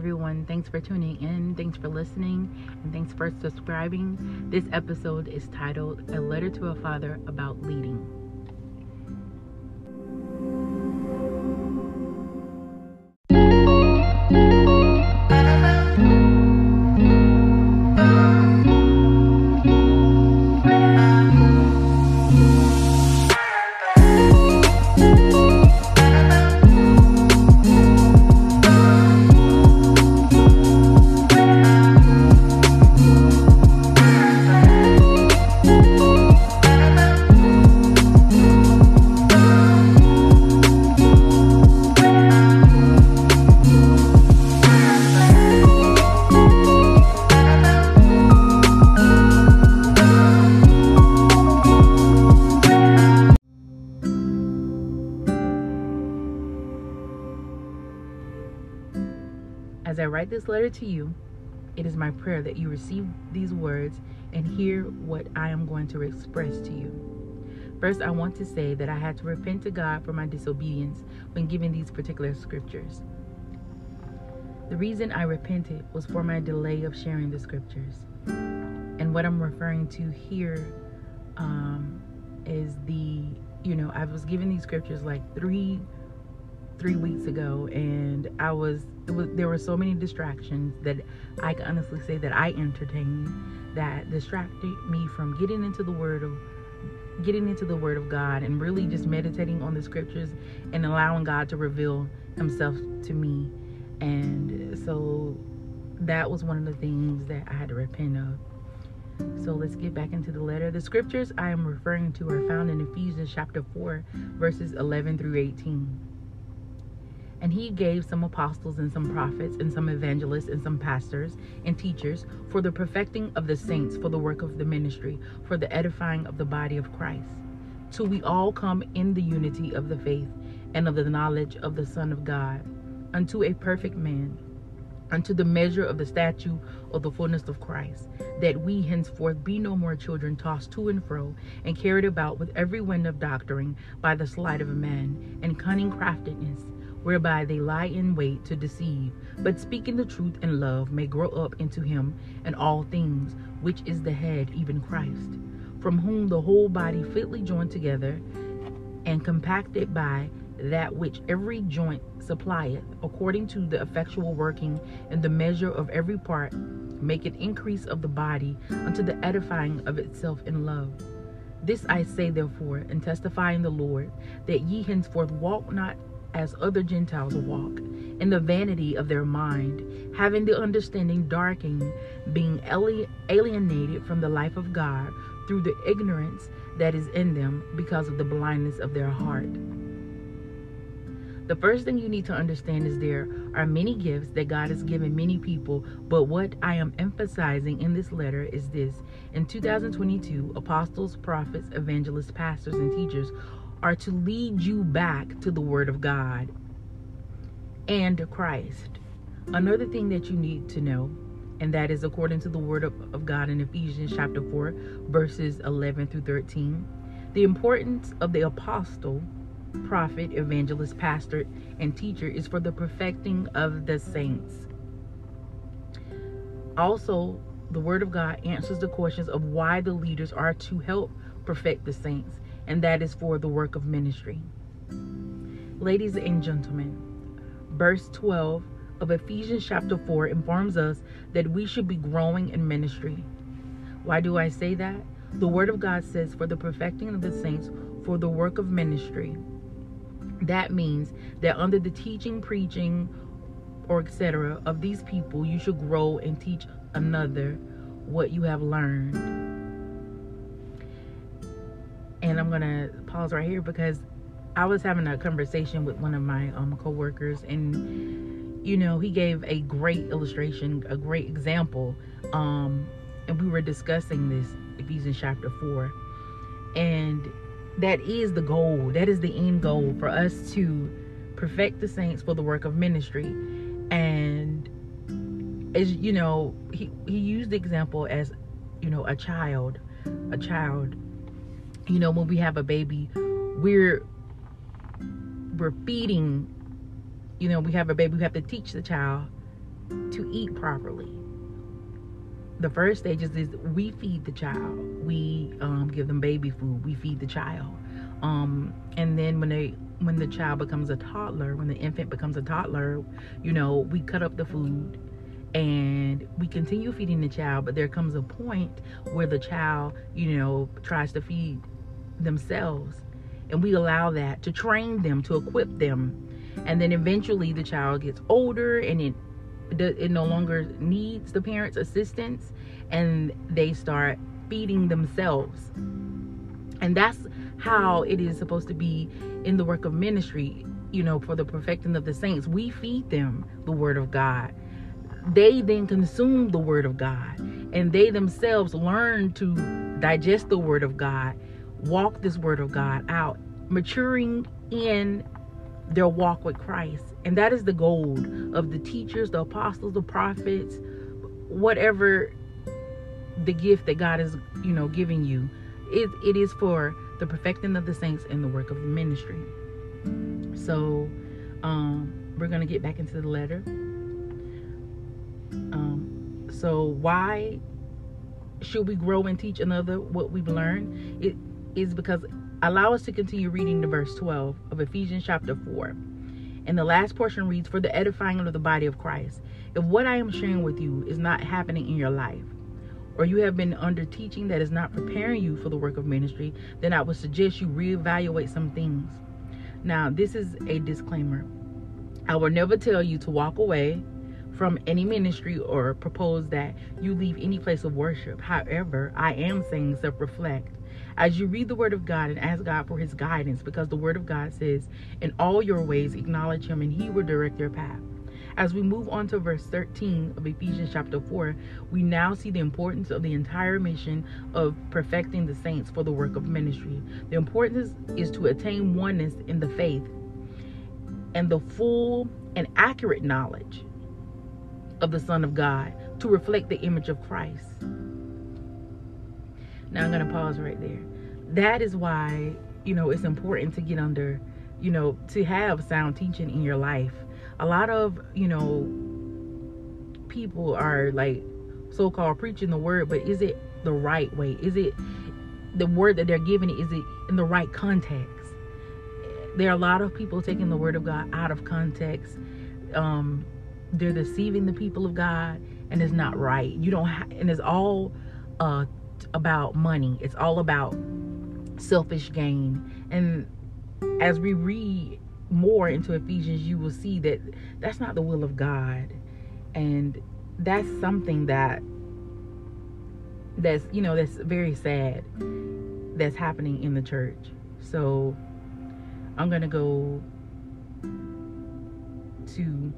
everyone. Thanks for tuning in. Thanks for listening. And thanks for subscribing. This episode is titled A Letter to a Father About Leading. This letter to you, it is my prayer that you receive these words and hear what I am going to express to you. First, I want to say that I had to repent to God for my disobedience when giving these particular scriptures. The reason I repented was for my delay of sharing the scriptures. And what I'm referring to here um, is the, you know, I was given these scriptures like three three weeks ago and I was, was, there were so many distractions that I can honestly say that I entertained that distracted me from getting into the word of getting into the word of God and really just meditating on the scriptures and allowing God to reveal himself to me and so that was one of the things that I had to repent of so let's get back into the letter. The scriptures I am referring to are found in Ephesians chapter 4, verses 11 through 18. And he gave some apostles and some prophets and some evangelists and some pastors and teachers for the perfecting of the saints, for the work of the ministry, for the edifying of the body of Christ, till we all come in the unity of the faith and of the knowledge of the Son of God, unto a perfect man, unto the measure of the stature of the fullness of Christ, that we henceforth be no more children tossed to and fro, and carried about with every wind of doctrine by the sleight of man, and cunning craftiness whereby they lie in wait to deceive, but speaking the truth in love may grow up into him and all things, which is the head, even Christ, from whom the whole body fitly joined together and compacted by that which every joint supplieth, according to the effectual working in the measure of every part, make an increase of the body unto the edifying of itself in love. This I say therefore, and testify in the Lord, that ye henceforth walk not as other Gentiles walk, in the vanity of their mind, having the understanding darkened, being alienated from the life of God through the ignorance that is in them because of the blindness of their heart. The first thing you need to understand is there are many gifts that God has given many people, but what I am emphasizing in this letter is this. In 2022, apostles, prophets, evangelists, pastors, and teachers are to lead you back to the Word of God and Christ. Another thing that you need to know, and that is according to the Word of, of God in Ephesians chapter 4, verses 11 through 13, the importance of the apostle, prophet, evangelist, pastor, and teacher is for the perfecting of the saints. Also, the Word of God answers the questions of why the leaders are to help perfect the saints and that is for the work of ministry. Ladies and gentlemen, verse 12 of Ephesians chapter 4 informs us that we should be growing in ministry. Why do I say that? The Word of God says, for the perfecting of the saints, for the work of ministry. That means that under the teaching, preaching, or etc. of these people, you should grow and teach another what you have learned and I'm gonna pause right here because I was having a conversation with one of my um coworkers and you know he gave a great illustration a great example um and we were discussing this Ephesians chapter 4 and that is the goal that is the end goal for us to perfect the saints for the work of ministry. And as you know he he used the example as you know a child a child you know when we have a baby we're we're feeding you know we have a baby we have to teach the child to eat properly. The first stages is we feed the child. We um, give them baby food. We feed the child. Um, and then when they when the child becomes a toddler, when the infant becomes a toddler, you know, we cut up the food and we continue feeding the child, but there comes a point where the child, you know, tries to feed themselves. And we allow that to train them, to equip them. And then eventually the child gets older and it it no longer needs the parents' assistance and they start feeding themselves. And that's how it is supposed to be in the work of ministry, you know, for the perfecting of the saints. We feed them the word of God. They then consume the word of God and they themselves learn to digest the word of God, walk this word of God out, maturing in their walk with Christ. And that is the goal of the teachers, the apostles, the prophets, whatever the gift that God is, you know, giving you. It, it is for the perfecting of the saints and the work of the ministry. So, um, we're going to get back into the letter. Um, so, why should we grow and teach another what we've learned? It is because allow us to continue reading the verse 12 of Ephesians chapter 4. And the last portion reads, For the edifying of the body of Christ. If what I am sharing with you is not happening in your life, or you have been under teaching that is not preparing you for the work of ministry, then I would suggest you reevaluate some things. Now, this is a disclaimer. I will never tell you to walk away from any ministry or propose that you leave any place of worship. However, I am saying self reflect. As you read the Word of God and ask God for His guidance, because the Word of God says, In all your ways, acknowledge Him, and He will direct your path. As we move on to verse 13 of Ephesians chapter 4, we now see the importance of the entire mission of perfecting the saints for the work of ministry. The importance is to attain oneness in the faith and the full and accurate knowledge of the Son of God to reflect the image of Christ. Now I'm going to pause right there. That is why, you know, it's important to get under, you know, to have sound teaching in your life. A lot of you know people are like so-called preaching the word but is it the right way? Is it the word that they're giving is it in the right context? There are a lot of people taking the word of god out of context. Um they're deceiving the people of god and it's not right. You don't ha- and it's all uh about money it's all about selfish gain and as we read more into Ephesians, you will see that that's not the will of God. And that's something that that's you know that's very sad that's happening in the church. So I'm going to go to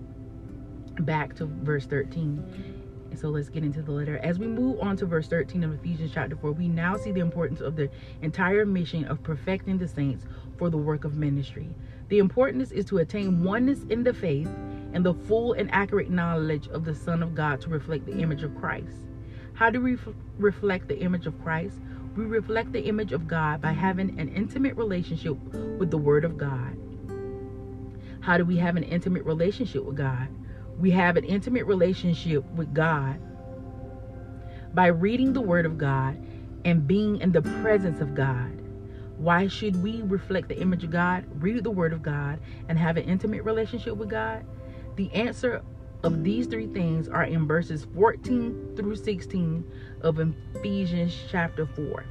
back to verse 13 and so let's get into the letter. As we move on to verse 13 of Ephesians chapter 4, we now see the importance of the entire mission of perfecting the saints for the work of ministry. The importance is to attain oneness in the faith and the full and accurate knowledge of the Son of God to reflect the image of Christ. How do we reflect the image of Christ? We reflect the image of God by having an intimate relationship with the Word of God. How do we have an intimate relationship with God? We have an intimate relationship with God by reading the Word of God and being in the presence of God. Why should we reflect the image of God, read the Word of God, and have an intimate relationship with God? The answer of these three things are in verses 14 through 16 of Ephesians chapter 4.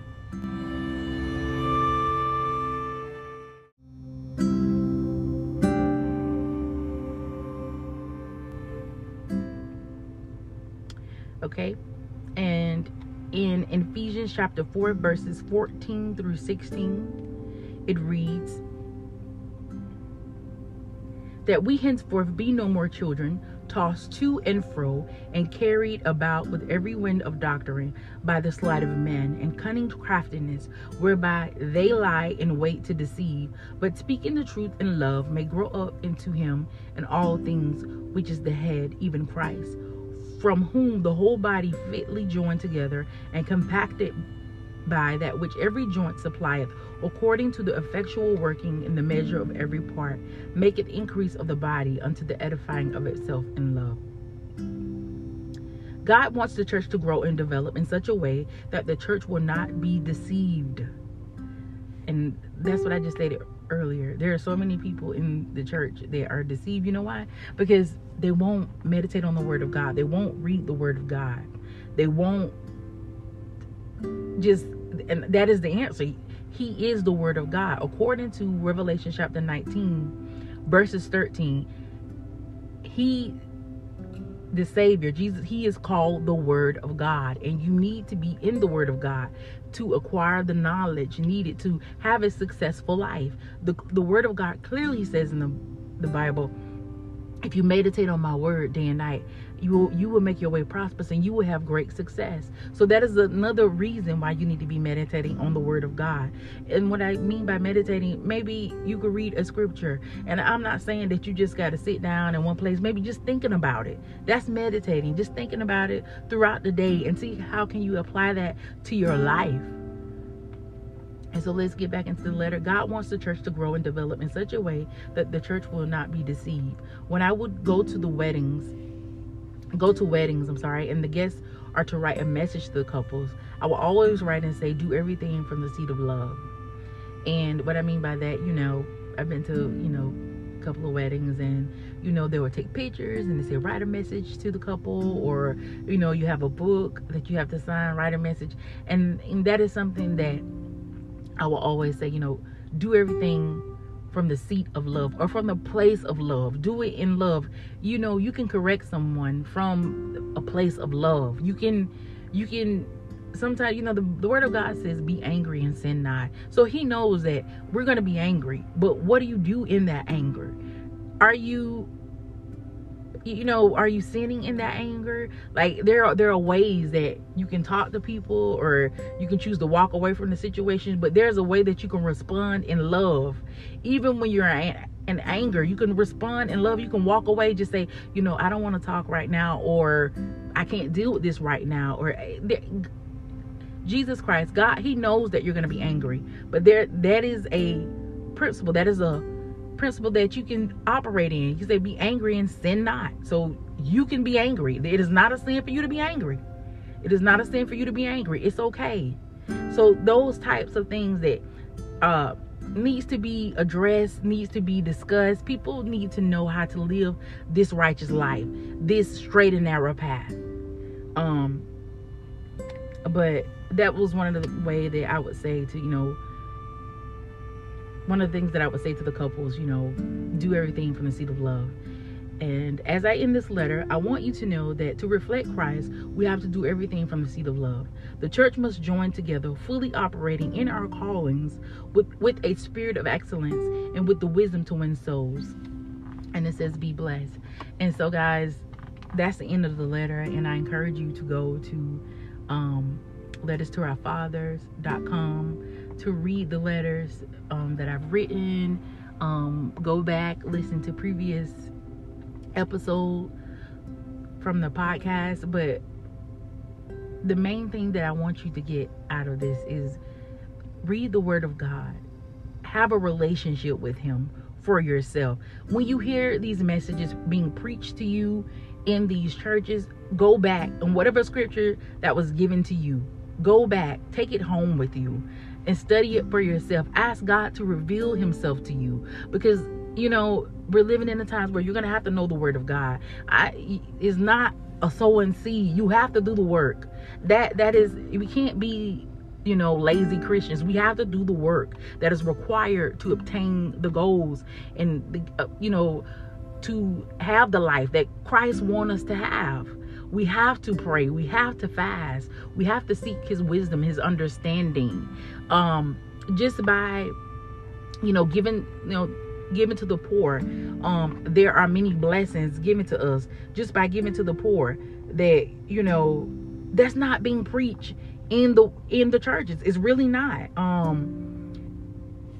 Okay, and in Ephesians chapter 4, verses 14 through 16, it reads that we henceforth be no more children, tossed to and fro, and carried about with every wind of doctrine by the sleight of men and cunning craftiness, whereby they lie in wait to deceive, but speaking the truth in love may grow up into him in all things which is the head, even Christ from whom the whole body fitly joined together and compacted by that which every joint supplieth, according to the effectual working in the measure of every part, maketh increase of the body unto the edifying of itself in love. God wants the church to grow and develop in such a way that the church will not be deceived. And that's what I just stated earlier. There are so many people in the church that are deceived. You know why? Because they won't meditate on the word of God. They won't read the word of God. They won't just and that is the answer. He is the word of God. According to Revelation chapter 19, verses 13, he the Savior, Jesus, He is called the Word of God. And you need to be in the Word of God to acquire the knowledge needed to have a successful life. The, the Word of God clearly says in the, the Bible, if you meditate on my word day and night, you will you will make your way prosperous and you will have great success. So that is another reason why you need to be meditating on the word of god. And what i mean by meditating maybe you could read a scripture. And i'm not saying that you just got to sit down in one place maybe just thinking about it. That's meditating just thinking about it throughout the day and see how can you apply that to your life and so let's get back into the letter. God wants the church to grow and develop in such a way that the church will not be deceived. When I would go to the weddings, go to weddings, I'm sorry, and the guests are to write a message to the couples, I will always write and say, do everything from the seat of love. And what I mean by that, you know, I've been to, you know, a couple of weddings and you know they will take pictures and they say write a message to the couple or you know you have a book that you have to sign write a message and, and that is something that I will always say, you know, do everything from the seat of love or from the place of love. Do it in love. You know, you can correct someone from a place of love. You can, you can. Sometimes, you know, the, the word of God says, be angry and sin not. So he knows that we're going to be angry. But what do you do in that anger? Are you you know are you sinning in that anger? Like there are there are ways that you can talk to people or you can choose to walk away from the situation but there's a way that you can respond in love. Even when you're in anger you can respond in love. You can walk away just say you know i don't want to talk right now or i can't deal with this right now or eh, jesus christ god he knows that you're going to be angry but there that is a principle that is a principle that you can operate in. You say, be angry and sin not. So you can be angry. It is not a sin for you to be angry. It is not a sin for you to be angry. It's okay. So those types of things that uh, needs to be addressed, needs to be discussed. People need to know how to live this righteous life, this straight and narrow path. Um, but that was one of the way that I would say to you know one of the things that I would say to the couples, you know, do everything from the seat of love. And as I end this letter, I want you to know that to reflect Christ, we have to do everything from the seat of love. The church must join together, fully operating in our callings with, with a spirit of excellence and with the wisdom to win souls. And it says, be blessed. And so, guys, that's the end of the letter. And I encourage you to go to um, letters to read the letters um, that I've written. Um, go back, listen to previous episode from the podcast. But the main thing that I want you to get out of this is read the Word of God, have a relationship with Him for yourself. When you hear these messages being preached to you in these churches, go back and whatever scripture that was given to you, go back, take it home with you and study it for yourself. Ask God to reveal himself to you because you know, we're living in the times where you're to have to know the word of God. I is not a sow and seed. You have to do the work. That that is we can't be you know lazy christians we have to do the work that is required to obtain the goals and the, uh, you know to have the life that christ wants us to have we have to pray. We have to fast. We have to seek his wisdom his understanding. Um just by you know giving you know giving to the poor um there are many blessings given to us just by giving to the poor that you know that's not being preached in the in the churches. It's really not. Um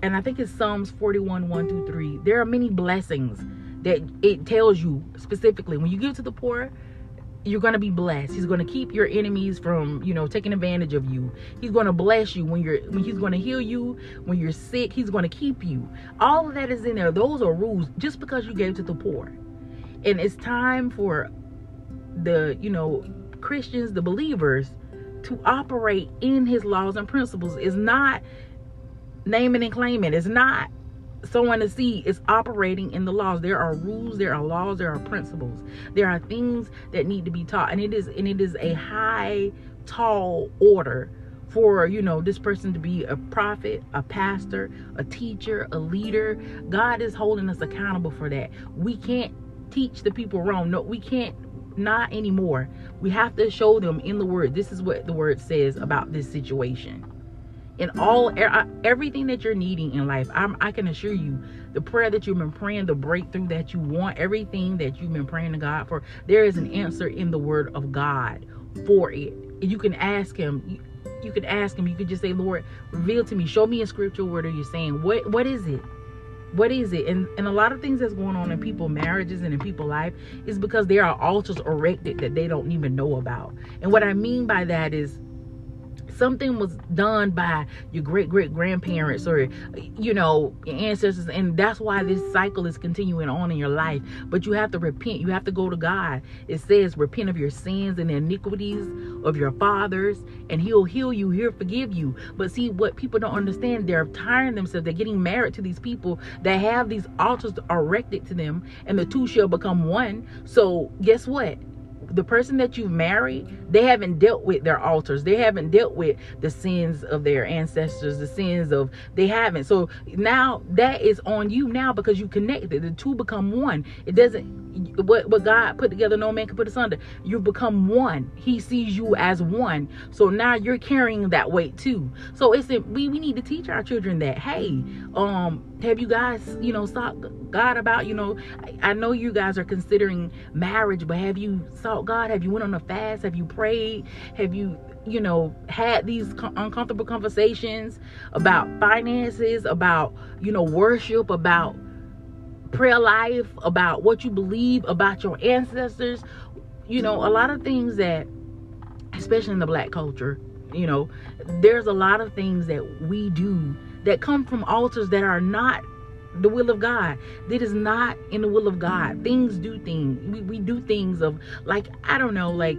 and i think it's psalms 41 1 through 3 there are many blessings that it tells you specifically. When you give to the poor you're going to be blessed. He's going to keep your enemies from, you know, taking advantage of you. He's going to bless you when you're when he's going to heal you when you're sick. He's going to keep you. All of that is in there. Those are rules just because you gave to the poor. And it's time for the, you know, Christians, the believers, to operate in his laws and principles. It's not naming and claiming. It's not someone to see is operating in the laws. There are rules, there are laws, there are principles. There are things that need to be taught. And it is and it is a high, tall order for you know this person to be a prophet a pastor a teacher a leader god is holding us accountable for that we can't teach the people wrong no we can't not anymore we have to show them in the word this is what the word says about this situation in all everything that you're needing in life I'm, i can assure you the prayer that you've been praying the breakthrough that you want everything that you've been praying to god for there is an answer in the word of god for it. You can ask him you could ask him you could just say lord reveal to me show me in scripture what are you saying? What what is it? What is it? And and a lot of things that's going on in people marriages and in people life is because there are altars erected that they don't even know about. And what i mean by that is something was done by your great great grandparents or you know your ancestors and that's why this cycle is continuing on in your life. But you have to repent. You have to go to god. It says repent of your sins and iniquities of your fathers and he'll heal you. He'll forgive you. But see what people don't understand they're tiring themselves. They're getting married to these people that have these altars erected to them and the two shall become one. So guess what the person that you've married, they haven't dealt with their altars. They haven't dealt with the sins of their ancestors, the sins of they haven't. So now that is on you now because you connected. The two become one. It doesn't what what God put together, no man can put asunder. You become one. He sees you as one. So now you're carrying that weight too. So it's we we need to teach our children that. Hey, um, have you guys you know sought God about you know? I, I know you guys are considering marriage, but have you sought God? Have you went on a fast? Have you prayed? Have you you know had these uncomfortable conversations about finances about you know worship about prayer life, about what you believe about your ancestors. You know, a lot of things that, especially in the black culture, you know, there's a lot of things that we do that come from altars that are not the will of God. That is not in the will of God. Mm. Things do things. We, we do things of like, I don't know, like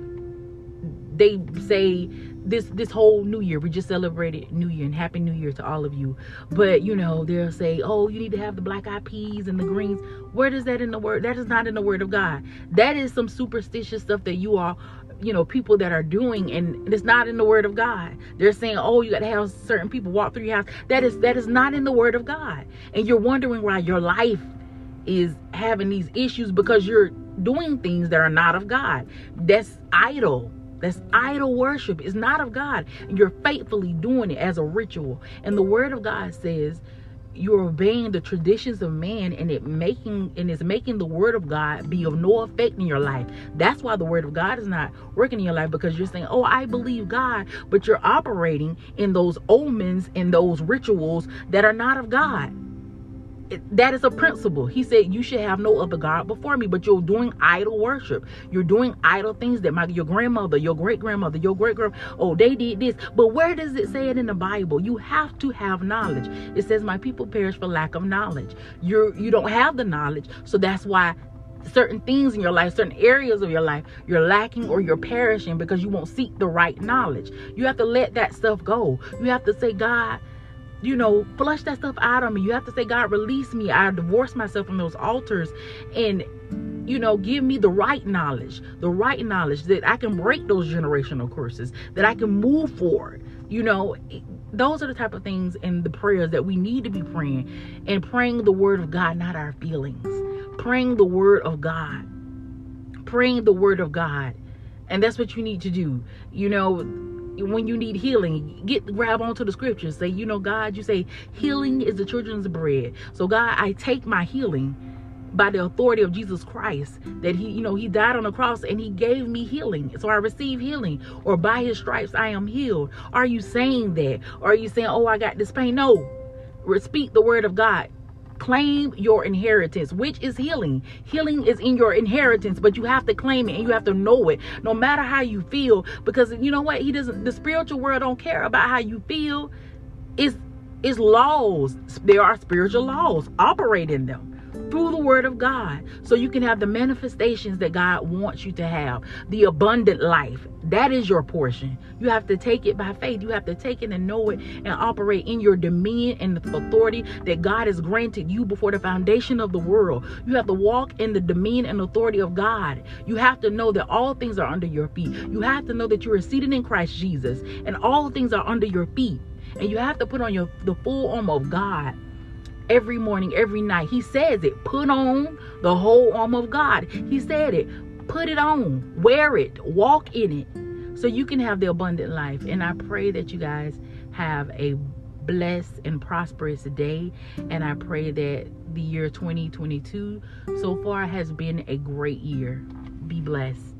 they say this this whole new year we just celebrated new year and happy new year to all of you but you know they'll say oh you need to have the black eyed peas and the greens where does that in the word that is not in the word of god that is some superstitious stuff that you are you know people that are doing and it's not in the word of god they're saying oh you got to have certain people walk through your house that is that is not in the word of god and you're wondering why your life is having these issues because you're doing things that are not of god that's idol that's idol worship. It's not of God. You're faithfully doing it as a ritual. And the word of God says you're obeying the traditions of man and it making and it's making the word of God be of no effect in your life. That's why the word of God is not working in your life because you're saying, Oh, I believe God, but you're operating in those omens and those rituals that are not of God that is a principle. He said, You should have no other God before me, but you're doing idol worship. You're doing idol things that my your grandmother, your great grandmother, your great grand oh, they did this. But where does it say it in the Bible? You have to have knowledge. It says, My people perish for lack of knowledge. You're you don't have the knowledge, so that's why certain things in your life, certain areas of your life, you're lacking or you're perishing because you won't seek the right knowledge. You have to let that stuff go. You have to say, God, you know, flush that stuff out of me. You have to say, God, release me. I divorce myself from those altars and, you know, give me the right knowledge, the right knowledge that I can break those generational curses, that I can move forward. You know, those are the type of things and the prayers that we need to be praying and praying the word of God, not our feelings. Praying the word of God. Praying the word of God. And that's what you need to do. You know, when you need healing, get grab onto the scriptures. Say, you know, God, you say healing is the children's bread. So God, I take my healing by the authority of Jesus Christ that he you know he died on the cross and he gave me healing. So I receive healing or by his stripes I am healed. Are you saying that? Or are you saying oh I got this pain? No. Speak the word of God claim your inheritance, which is healing. Healing is in your inheritance, but you have to claim it and you have to know it, no matter how you feel. Because you know what? He doesn't. The spiritual world don't care about how you feel. It's it's laws. There are spiritual laws. Operate in them. Through the word of God so you can have the manifestations that God wants you to have, the abundant life. That is your portion. You have to take it by faith. You have to take it and know it and operate in your dominion and the authority that God has granted you before the foundation of the world. You have to walk in the dominion and authority of God. You have to know that all things are under your feet. You have to know that you are seated in Christ Jesus and all things are under your feet. And you have to put on your the full armor of God every morning, every night. He says it. Put on the whole armor of God. He said it. Put it on. Wear it. Walk in it. So you can have the abundant life. And I pray that you guys have a blessed and prosperous day. And I pray that the year 2022 so far has been a great year. Be blessed.